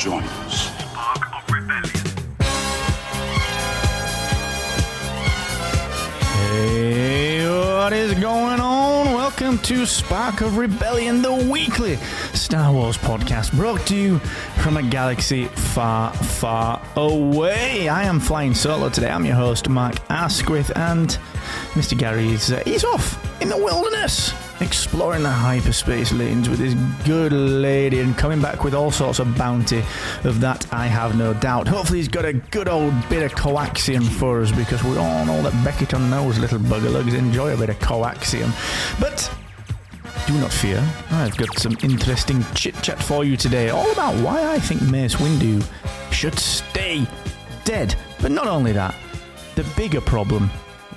Join us. Hey, what is going on? Welcome to Spark of Rebellion, the weekly Star Wars podcast brought to you from a galaxy far, far away. I am flying solo today. I'm your host, Mark Asquith, and Mr. Gary is uh, he's off in the wilderness, exploring the hyperspace lanes with his good lady, and coming back with all sorts of bounty. Of that, I have no doubt. Hopefully, he's got a good old bit of coaxium for us because we all know that Becketon knows little buggerlugs enjoy a bit of coaxium. But do not fear, I've got some interesting chit chat for you today, all about why I think Mace Windu should stay dead. But not only that, the bigger problem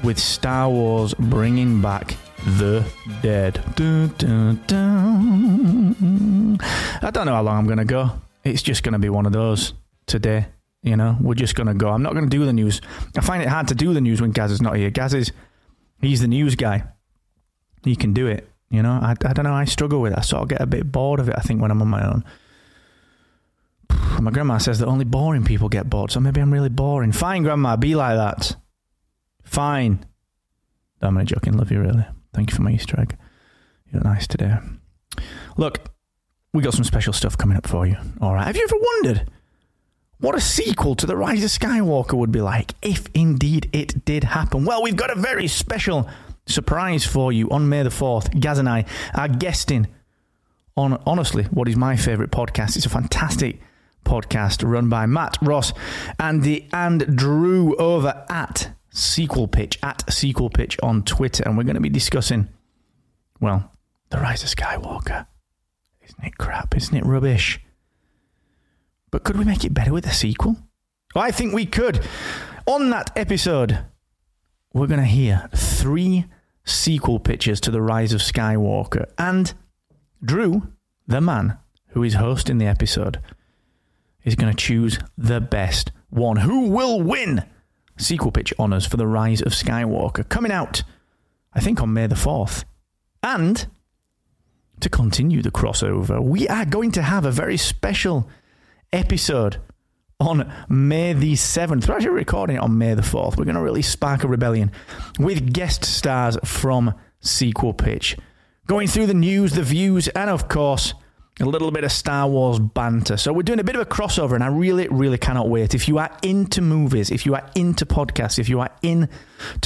with Star Wars bringing back the dead. Dun, dun, dun. I don't know how long I'm going to go. It's just going to be one of those today. You know, we're just going to go. I'm not going to do the news. I find it hard to do the news when Gaz is not here. Gaz is, he's the news guy. He can do it. You know, I, I don't know. I struggle with it. I sort of get a bit bored of it, I think, when I'm on my own. My grandma says that only boring people get bored, so maybe I'm really boring. Fine, grandma, be like that. Fine. I'm only joking. Love you, really. Thank you for my Easter egg. You're nice today. Look, we got some special stuff coming up for you. All right. Have you ever wondered what a sequel to The Rise of Skywalker would be like if indeed it did happen? Well, we've got a very special surprise for you on May the 4th. Gaz and I are guesting on, honestly, what is my favourite podcast. It's a fantastic podcast run by Matt Ross and the and Drew over at Sequel Pitch at Sequel Pitch on Twitter, and we're going to be discussing, well, the Rise of Skywalker. Isn't it crap? Isn't it rubbish? But could we make it better with a sequel? I think we could. On that episode, we're going to hear three sequel pitches to the Rise of Skywalker, and Drew, the man who is hosting the episode, is going to choose the best one. Who will win? Sequel pitch honours for The Rise of Skywalker coming out, I think, on May the 4th. And to continue the crossover, we are going to have a very special episode on May the 7th. We're actually recording it on May the 4th. We're going to release Spark of Rebellion with guest stars from Sequel Pitch. Going through the news, the views, and of course, a little bit of Star Wars banter. So we're doing a bit of a crossover, and I really, really cannot wait. If you are into movies, if you are into podcasts, if you are into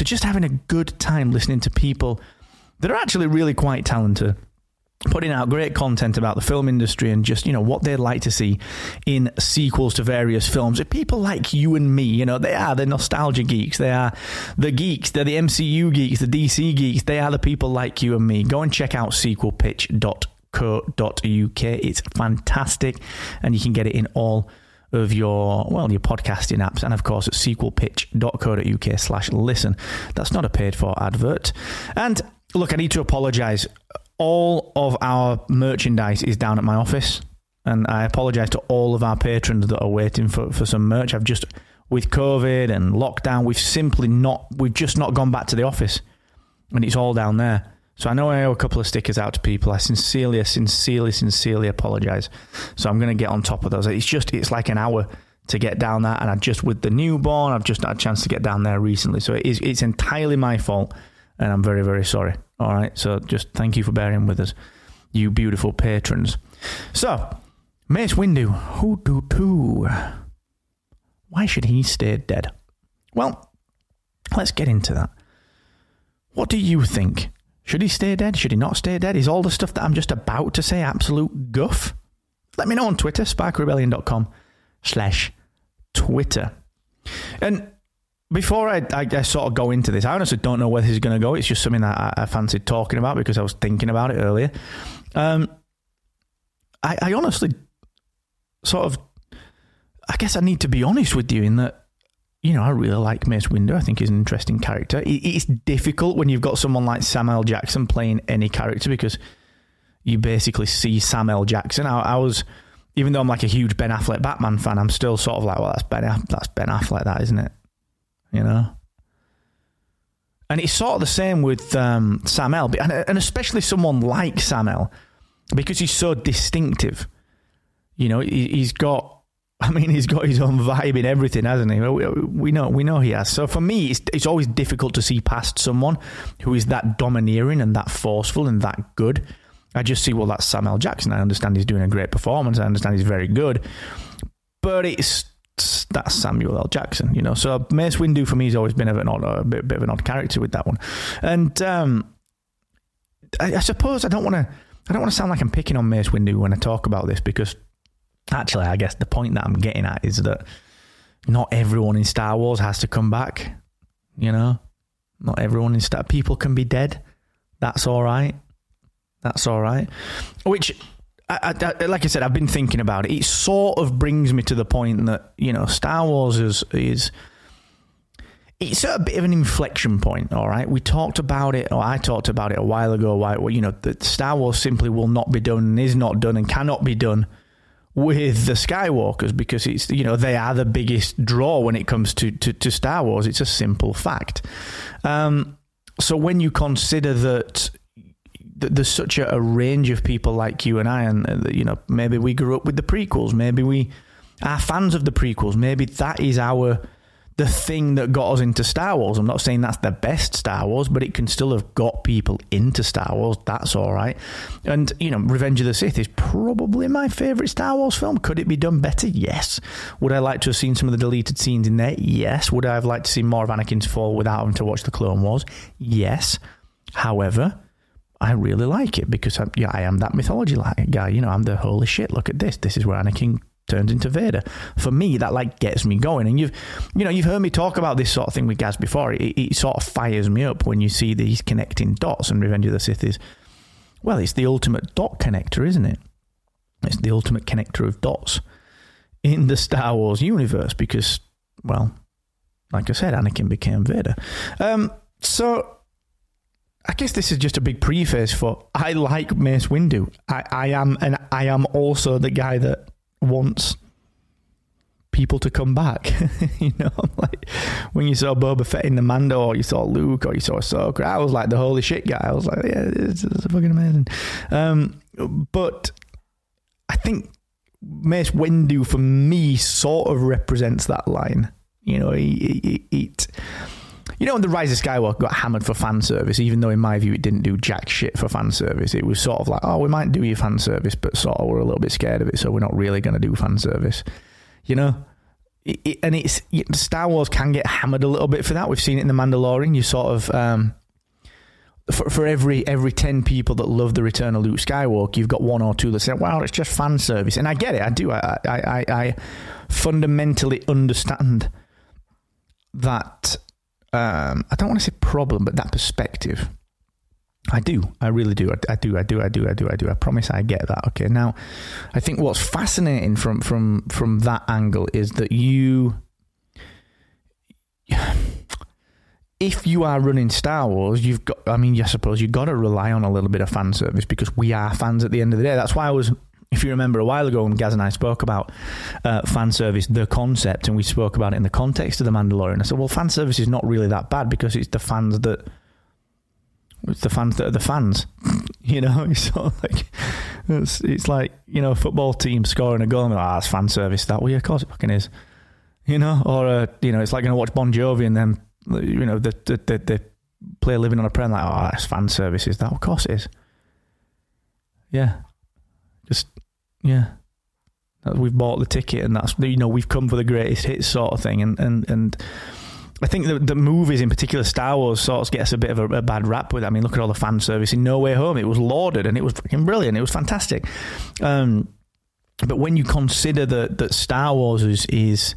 just having a good time listening to people that are actually really quite talented, putting out great content about the film industry and just you know what they'd like to see in sequels to various films. If people like you and me you know they are the nostalgia geeks. They are the geeks. They're the mcu geeks the dc geeks. They are the people like you and me. Go and check out sequelpitch.com co.uk. It's fantastic, and you can get it in all of your well your podcasting apps. And of course at sequelpitch.co.uk slash listen. That's not a paid for advert. And look i need to apologize. All of our merchandise is down at my office. And i apologize to all of our patrons that are waiting for, for some merch. I've just with covid and lockdown we've simply not we've just not gone back to the office. And it's all down there so I know I owe a couple of stickers out to people. I sincerely, sincerely, sincerely apologise. So I'm going to get on top of those. It's just, it's like an hour to get down that. and I just with the newborn, I've just had a chance to get down there recently. So it is, it's entirely my fault, and I'm very, very sorry. All right. So just thank you for bearing with us, you beautiful patrons. So Mace Windu, who do too? Why should he stay dead? Well, let's get into that. What do you think? Should he stay dead? Should he not stay dead? Is all the stuff that I'm just about to say absolute guff? Let me know on Twitter, sparkrebellion.com slash Twitter. And before I, I, I, sort of go into this, I honestly don't know where this is going to go. It's just something that I, I fancied talking about because I was thinking about it earlier. Um, I, I honestly sort of, I guess I need to be honest with you in that, you know, I really like Mace Windu. I think he's an interesting character. It, it's difficult when you've got someone like Samuel Jackson playing any character because you basically see Samuel Jackson. I, I was, even though I'm like a huge Ben Affleck Batman fan, I'm still sort of like, well, that's Ben, that's Ben Affleck, that isn't it? You know. And it's sort of the same with um, Sam L, and, and especially someone like Samuel, because he's so distinctive. You know, he, he's got I mean, he's got his own vibe in everything, hasn't he? We know, we know he has. So for me, it's, it's always difficult to see past someone who is that domineering and that forceful and that good. I just see, well, that's Samuel Jackson. I understand he's doing a great performance. I understand he's very good, but it's that's Samuel L. Jackson, you know. So Mace Windu for me has always been an odd, a bit, bit of an odd character with that one, and um, I, I suppose I don't want to. I don't want to sound like I'm picking on Mace Windu when I talk about this because actually, I guess the point that I'm getting at is that not everyone in Star Wars has to come back. You know, not everyone in Star people can be dead. That's all right. That's all right. Which I, I, like I said, I've been thinking about it. It sort of brings me to the point that you know, Star Wars is is it's a bit of an inflection point. All right, we talked about it, or I talked about it a while ago. Why you know that Star Wars simply will not be done, and is not done, and cannot be done with the Skywalkers because it's you know they are the biggest draw when it comes to to, to Star Wars. It's a simple fact. Um, so when you consider that there's such a, a, range of people like you and I, and uh, you know, maybe we grew up with the prequels, maybe we are fans of the prequels, maybe that is our the thing that got us into Star Wars. I'm not saying that's the best Star Wars, but it can still have got people into Star Wars. That's all right. And, you know, Revenge of the Sith is probably my favourite Star Wars film. Could it be done better? Yes. Would I like to have seen some of the deleted scenes in there? Yes. Would I have liked to see more of Anakin's fall without having to watch the Clone Wars? Yes. However, I really like it because I, yeah, I am that mythology guy. You know, I'm the holy shit. Look at this. This is where Anakin turns into Vader. For me, that like gets me going. And you've, you know, you've heard me talk about this sort of thing with Gaz before. It, it sort of fires me up when you see these connecting dots. And Revenge of the Sith is, well, it's the ultimate dot connector, isn't it? It's the ultimate connector of dots in the Star Wars universe because, well, like I said, Anakin became Vader. Um, so I guess this is just a big preface for I like Mace Windu. I, I am and I am also the guy that wants people to come back. you know, like when you saw Boba Fett in the Mando, or you saw Luke, or you saw Ahsoka, I was like the holy shit guy. I was like, yeah, it's, it's fucking amazing. Um, but I think Mace Windu for me sort of represents that line. You know, he, he, it you know, when The Rise of Skywalker got hammered for fan service, even though in my view it didn't do jack shit for fan service, it was sort of like, oh, we might do your fan service, but sort of we're a little bit scared of it, so we're not really going to do fan service. You know? It, it, and it's Star Wars can get hammered a little bit for that. We've seen it in The Mandalorian. You sort of. Um, for, for every every 10 people that love the return of Luke Skywalker, you've got one or two that say, wow, it's just fan service. And I get it. I do. I, I, I, I fundamentally understand that um, I don't want to say problem, but that perspective. I do. I really do. I, I, do. I do. I do. I do. I do. I promise I get that. Okay. Now, I think what's fascinating from from from that angle is that you if you are running Star Wars, you've got I mean, I suppose you've got to rely on a little bit of fan service because we are fans at the end of the day. That's why I was if you remember a while ago when Gaz and I spoke about uh, fan service, the concept, and we spoke about it in the context of the Mandalorian, I said, well, fan service is not really that bad because it's the fans that it's the fans that are the fans. you know, it's sort of like it's, it's like you know, a football team scoring a goal and ah, oh, it's fan service. That well, yeah, of course it fucking is. You know, or uh, you know, it's like going to watch Bon Jovi and then you know the the, the, the player living on a prem like oh, that's fan service. Is that? Of course it is. Yeah, yeah. We've bought the ticket, and that's you know we've come for the greatest hits sort of thing, and and and I think the, the movies in particular, Star Wars, sort of gets a bit of a, a, bad rap with. It. I mean, look at all the fan service in No Way Home; it was lauded and it was fucking brilliant. It was fantastic. Um, but when you consider that that Star Wars is is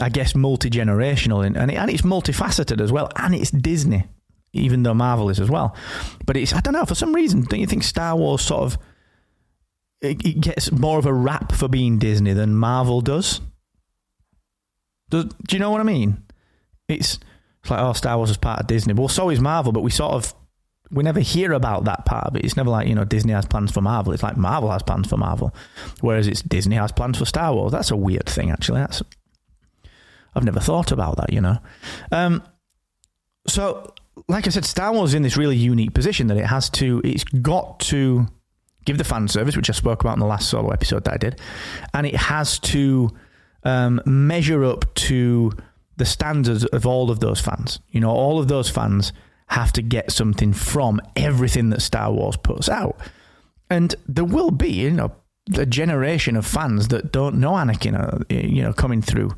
I guess, multi generational and, and, it, and it's multifaceted as well. And it's Disney, even though Marvel is as well. But it's, I don't know, for some reason, don't you think Star Wars sort of it, it gets more of a rap for being Disney than Marvel does? does do you know what I mean? It's, it's like, oh, Star Wars is part of Disney. Well, so is Marvel, but we sort of we never hear about that part of it. It's never like, you know, Disney has plans for Marvel. It's like Marvel has plans for Marvel. Whereas it's Disney has plans for Star Wars. That's a weird thing, actually. That's I've never thought about that, you know. Um, so, like I said, Star Wars is in this really unique position that it has to, it's got to give the fan service, which I spoke about in the last solo episode that I did, and it has to um, measure up to the standards of all of those fans. You know, all of those fans have to get something from everything that Star Wars puts out. And there will be, you know, a generation of fans that don't know Anakin, uh, you know, coming through.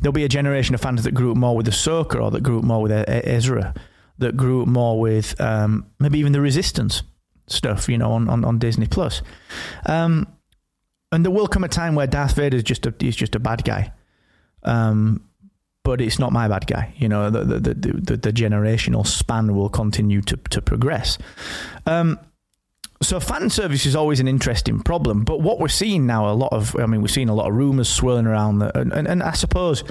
There'll be a generation of fans that grew up more with Ahsoka or that grew up more with Ezra, that grew up more with um, maybe even the Resistance stuff, you know, on, on, on Disney Plus. Um, and there will come a time where Darth Vader is just a, he's just a bad guy. Um, but it's not my bad guy. You know, the the, the, the, the generational span will continue to, to progress. Um, so fan service is always an interesting problem, but what we're seeing now, a lot of, I mean, we're seeing a lot of rumours swirling around, and, and, and, I suppose,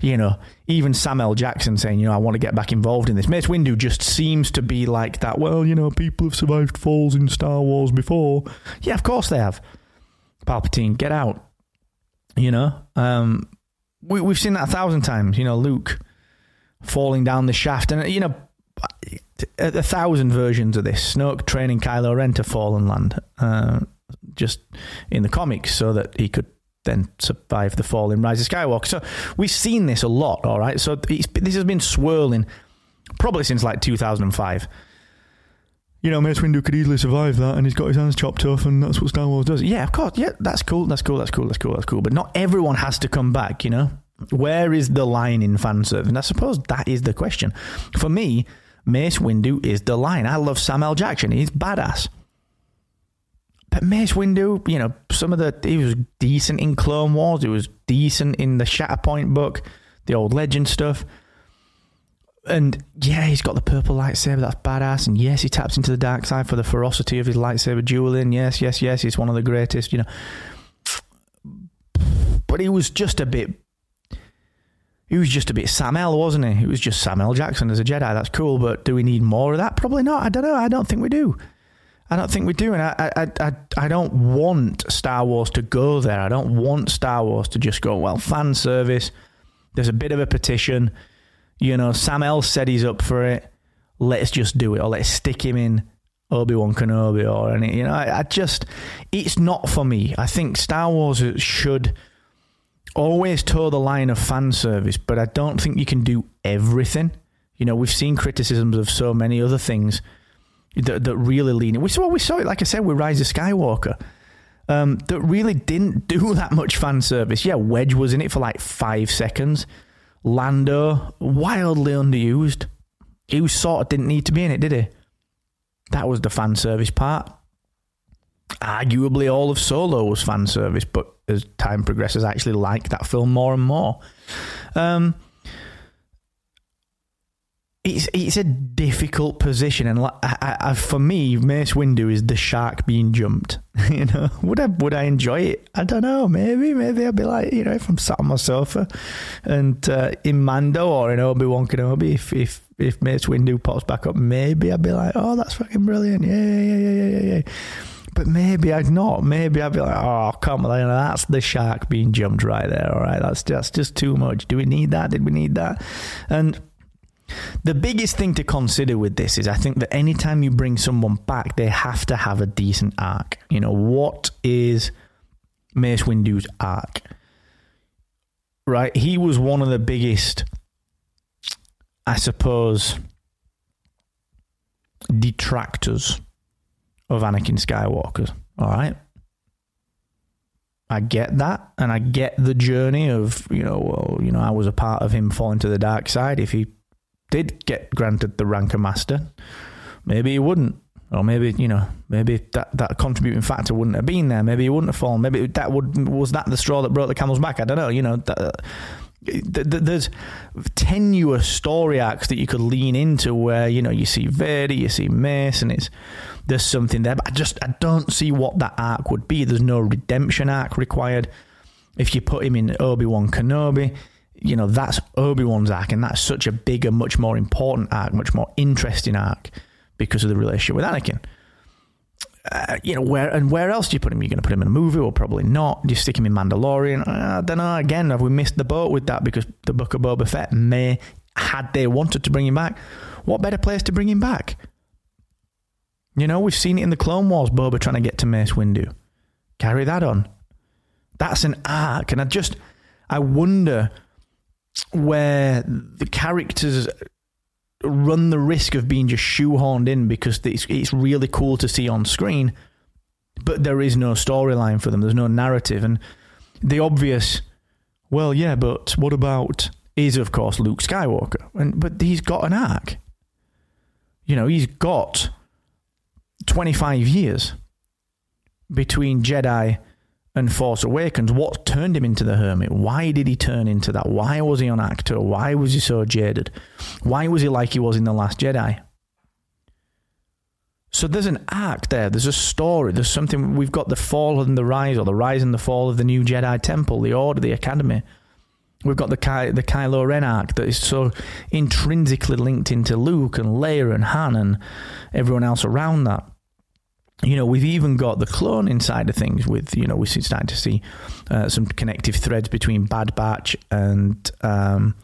you know, even Samuel Jackson saying, you know, I want to get back involved in this. Mace Windu just seems to be like that. Well, you know, people have survived falls in Star Wars before. Yeah, of course they have. Palpatine, get out. You know, um, we, we've seen that a thousand times. You know, Luke falling down the shaft, and you know, a, a thousand versions of this. Snoke training Kylo Ren to fall and land, uh, just in the comics, so that he could then survive the fall in Rise of Skywalker. So we've seen this a lot. All right, so this has been swirling probably since like 2005 you know, Mace Windu could easily survive that, and he's got his hands chopped off, and that's what Star Wars does. Yeah, of course. Yeah, that's cool. That's cool. That's cool. That's cool. That's cool. But not everyone has to come back. You know, where is the line in fan service? And I suppose that is the question. For me, Mace Windu is the line. I love Samuel Jackson. He's badass. But Mace Windu, you know, some of the he was decent in Clone Wars. He was decent in the Shatterpoint book, the old Legend stuff and yeah, he's got the purple lightsaber. That's badass. And yes, he taps into the dark side for the ferocity of his lightsaber dueling. Yes, yes, yes. He's one of the greatest. You know, but he was just a bit. He was just a bit Samuel, wasn't he? He was just Samuel Jackson as a Jedi. That's cool, but do we need more of that? Probably not. I don't know. I don't think we do. I don't think we do, and I, I, I, I don't want Star Wars to go there. I don't want Star Wars to just go well. Fan service. There's a bit of a petition you know, Sam L said he's up for it. Let's just do it, or let's stick him in Obi Wan Kenobi, or any. You know, I, I just, it's not for me. I think Star Wars should always toe the line of fan service, but I don't think you can do everything. You know, we've seen criticisms of so many other things that, that really lean. We saw we saw it, like I said, with Rise of Skywalker. Um, that really didn't do that much fan service. Yeah, Wedge was in it for like five seconds. Lando, wildly underused. He sort of didn't need to be in it, did he? That was the fan service part. Arguably, all of Solo was fan service, but as time progresses, I actually like that film more and more. Um, it's it's a difficult position, and I, I, for me, Mace Windu is the shark being jumped. you know, would I would I enjoy it? I don't know. Maybe maybe I'd be like, you know, if I'm sat on my sofa, and uh, in Mando or in Obi Wan Kenobi, if if if Mace Windu pops back up, maybe I'd be like, oh, that's fucking brilliant. Yeah, yeah, yeah, yeah, yeah, yeah. But maybe I'd not. Maybe I'd be like, oh, come on, that's the shark being jumped right there. All right, that's that's just too much. Do we need that? Did we need that? And the biggest thing to consider with this is I think that anytime you bring someone back, they have to have a decent arc. You know, what is Mace Windu's arc? Right? He was one of the biggest, I suppose, detractors of Anakin Skywalker. All right? I get that, and I get the journey of you know, well, you know, I was a part of him falling to the dark side. If he did get granted the rank of master, maybe he wouldn't. Or maybe, you know, maybe that, that contributing factor wouldn't have been there. Maybe he wouldn't have fallen. Maybe that would was that the straw that broke the camel's back. I don't know. You know, there's tenuous story arcs that you could lean into where you know you see Vader, you see Mace, and it's there's something there. But I just I don't see what that arc would be. There's no redemption arc required. If you put him in Obi Wan Kenobi, you know that's Obi Wan's arc, and that's such a bigger, much more important arc, much more interesting arc because of the relationship with Anakin. Uh, you know where and where else do you put him? You're going to put him in a movie, or probably not. Do you stick him in Mandalorian? Uh, I don't know. Again, have we missed the boat with that? Because the Book of Boba Fett may, had they wanted to bring him back, what better place to bring him back? You know, we've seen it in the Clone Wars. Boba trying to get to Mace Windu. Carry that on. That's an arc, and I just I wonder where the characters run the risk of being just shoehorned in because it's, it's really cool to see on screen, but there is no storyline for them. There's no narrative. And the obvious, well, yeah, but what about, is of course Luke Skywalker. And, but he's got an arc. You know, he's got 25 years between Jedi and Force Awakens, what turned him into the hermit? Why did he turn into that? Why was he an actor? Why was he so jaded? Why was he like he was in The Last Jedi? So there's an arc there. There's a story. There's something. We've got the fall and the rise, or the rise and the fall of the new Jedi Temple, the Order, the Academy. We've got the Ky- the Kylo Ren arc that is so intrinsically linked into Luke and Leia and Han and everyone else around that you know, we've even got the clone inside of things with, you know, we're starting to see uh, some connective threads between Bad Batch and um,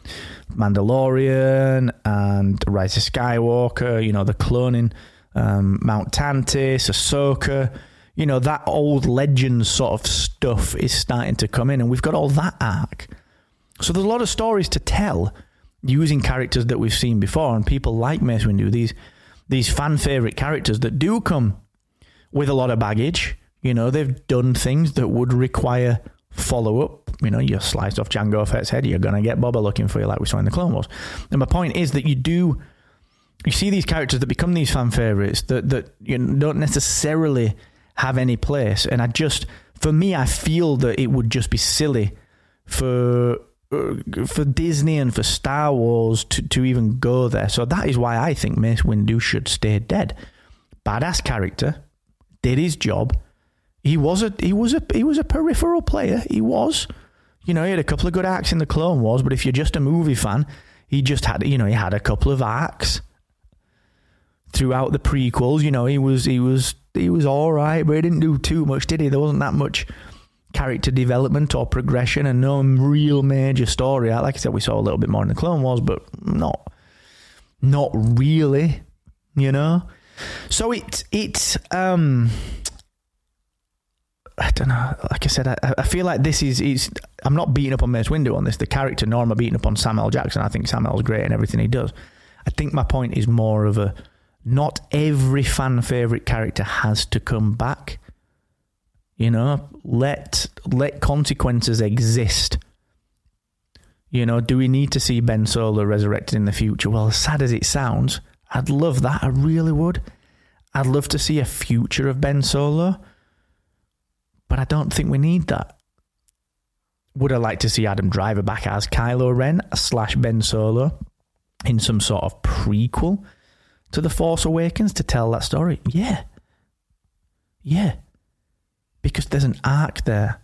Mandalorian and Rise of Skywalker, you know, the cloning, um, Mount Tantiss, Ahsoka, you know, that old legend sort of stuff is starting to come in and we've got all that arc. So there's a lot of stories to tell using characters that we've seen before and people like Mace Windu, these, these fan favorite characters that do come with a lot of baggage. You know, they've done things that would require follow up. You know, you sliced off Jango Fett's head, you're going to get Boba looking for you, like we saw in the Clone Wars. And my point is that you do, you see these characters that become these fan favorites that that you know, don't necessarily have any place. And I just, for me, I feel that it would just be silly for uh, for Disney and for Star Wars to, to even go there. So that is why I think Mace Windu should stay dead. Badass character, did his job. He was a he was a he was a peripheral player. He was, you know, he had a couple of good acts in the Clone Wars. But if you're just a movie fan, he just had you know he had a couple of acts throughout the prequels. You know, he was he was he was all right, but he didn't do too much, did he? There wasn't that much character development or progression, and no real major story. Like I said, we saw a little bit more in the Clone Wars, but not not really. You know, so it it um I don't know. Like I said, I, I feel like this is is I'm not beating up on Mace Windu on this. The character, nor am I beating up on Samuel Jackson. I think Samuel's great in everything he does. I think my point is more of a not every fan favorite character has to come back. You know, let let consequences exist. You know, do we need to see Ben Solo resurrected in the future? Well, as sad as it sounds, I'd love that. I really would. I'd love to see a future of Ben Solo, but I don't think we need that. Would I like to see Adam Driver back as Kylo Ren slash Ben Solo in some sort of prequel to The Force Awakens to tell that story? Yeah. Yeah. Because there's an arc there.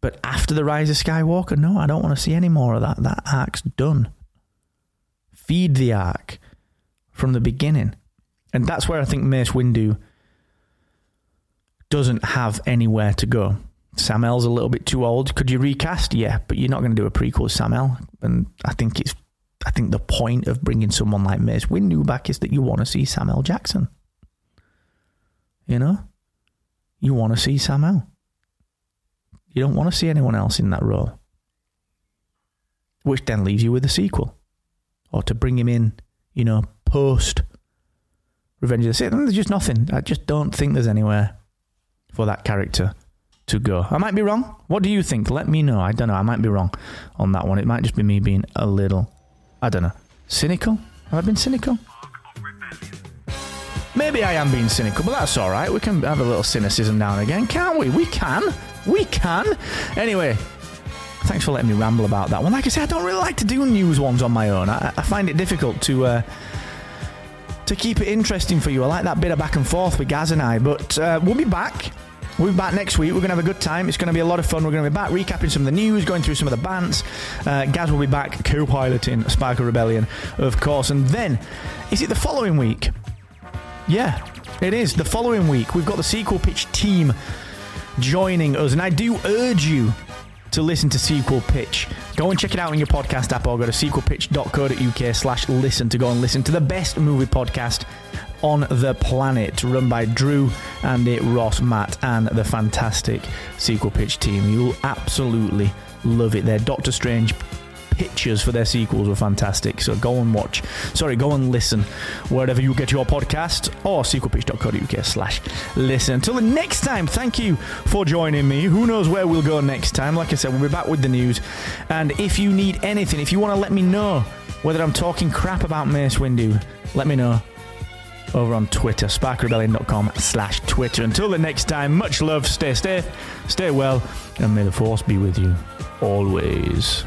But after The Rise of Skywalker, no, I don't want to see any more of that. That arc's done. Feed the arc from the beginning. And that's where I think Mace Windu doesn't have anywhere to go. Sam L's a little bit too old. Could you recast? Yeah, but you're not going to do a prequel with Sam L. And I think it's, I think the point of bringing someone like Mace Windu back is that you want to see Samuel Jackson. You know, you want to see Sam L. You don't want to see anyone else in that role, which then leaves you with a sequel, or to bring him in, you know, post Revenge of the Sith. There's just nothing. I just don't think there's anywhere for that character to go. I might be wrong. What do you think? Let me know. I don't know. I might be wrong on that one. It might just be me being a little, I don't know, cynical. Have I been cynical? Maybe I am being cynical, but that's all right. We can have a little cynicism now and again, can't we? We can. We can. Anyway, thanks for letting me ramble about that one. Like I said, I don't really like to do news ones on my own. I, I find it difficult to uh, to keep it interesting for you. I like that bit of back and forth with Gaz and I. But uh, we'll be back. We'll be back next week. We're going to have a good time. It's going to be a lot of fun. We're going to be back recapping some of the news, going through some of the bands. Uh, Gaz will be back co piloting Spark of Rebellion, of course. And then, is it the following week? Yeah, it is. The following week, we've got the sequel pitch team joining us. And I do urge you to listen to Sequel Pitch. Go and check it out in your podcast app or go to sequelpitch.co.uk slash listen to go and listen to the best movie podcast on the planet, run by Drew, Andy, Ross, Matt, and the fantastic Sequel Pitch team. You'll absolutely love it. Their Doctor Strange pictures for their sequels were fantastic. So go and watch. Sorry, go and listen wherever you get your podcast or sequelpitch.co.uk slash listen. Until the next time, thank you for joining me. Who knows where we'll go next time? Like I said, we'll be back with the news. And if you need anything, if you want to let me know whether I'm talking crap about Mace Windu, let me know over on Twitter, sparkrebellion.com slash Twitter. Until the next time, much love, stay safe, stay well, and may the force be with you always.